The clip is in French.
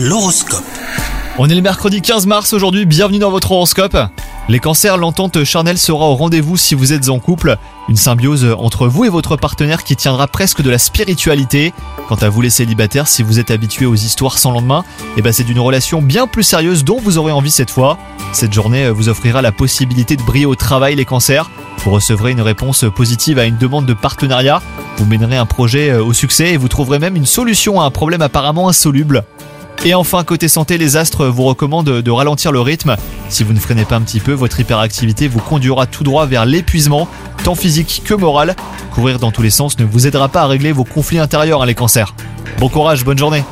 L'horoscope. On est le mercredi 15 mars aujourd'hui, bienvenue dans votre horoscope. Les cancers, l'entente charnelle sera au rendez-vous si vous êtes en couple. Une symbiose entre vous et votre partenaire qui tiendra presque de la spiritualité. Quant à vous les célibataires, si vous êtes habitués aux histoires sans lendemain, eh ben c'est d'une relation bien plus sérieuse dont vous aurez envie cette fois. Cette journée vous offrira la possibilité de briller au travail les cancers. Vous recevrez une réponse positive à une demande de partenariat. Vous mènerez un projet au succès et vous trouverez même une solution à un problème apparemment insoluble. Et enfin, côté santé, les astres vous recommandent de ralentir le rythme. Si vous ne freinez pas un petit peu, votre hyperactivité vous conduira tout droit vers l'épuisement, tant physique que moral. Courir dans tous les sens ne vous aidera pas à régler vos conflits intérieurs, hein, les cancers. Bon courage, bonne journée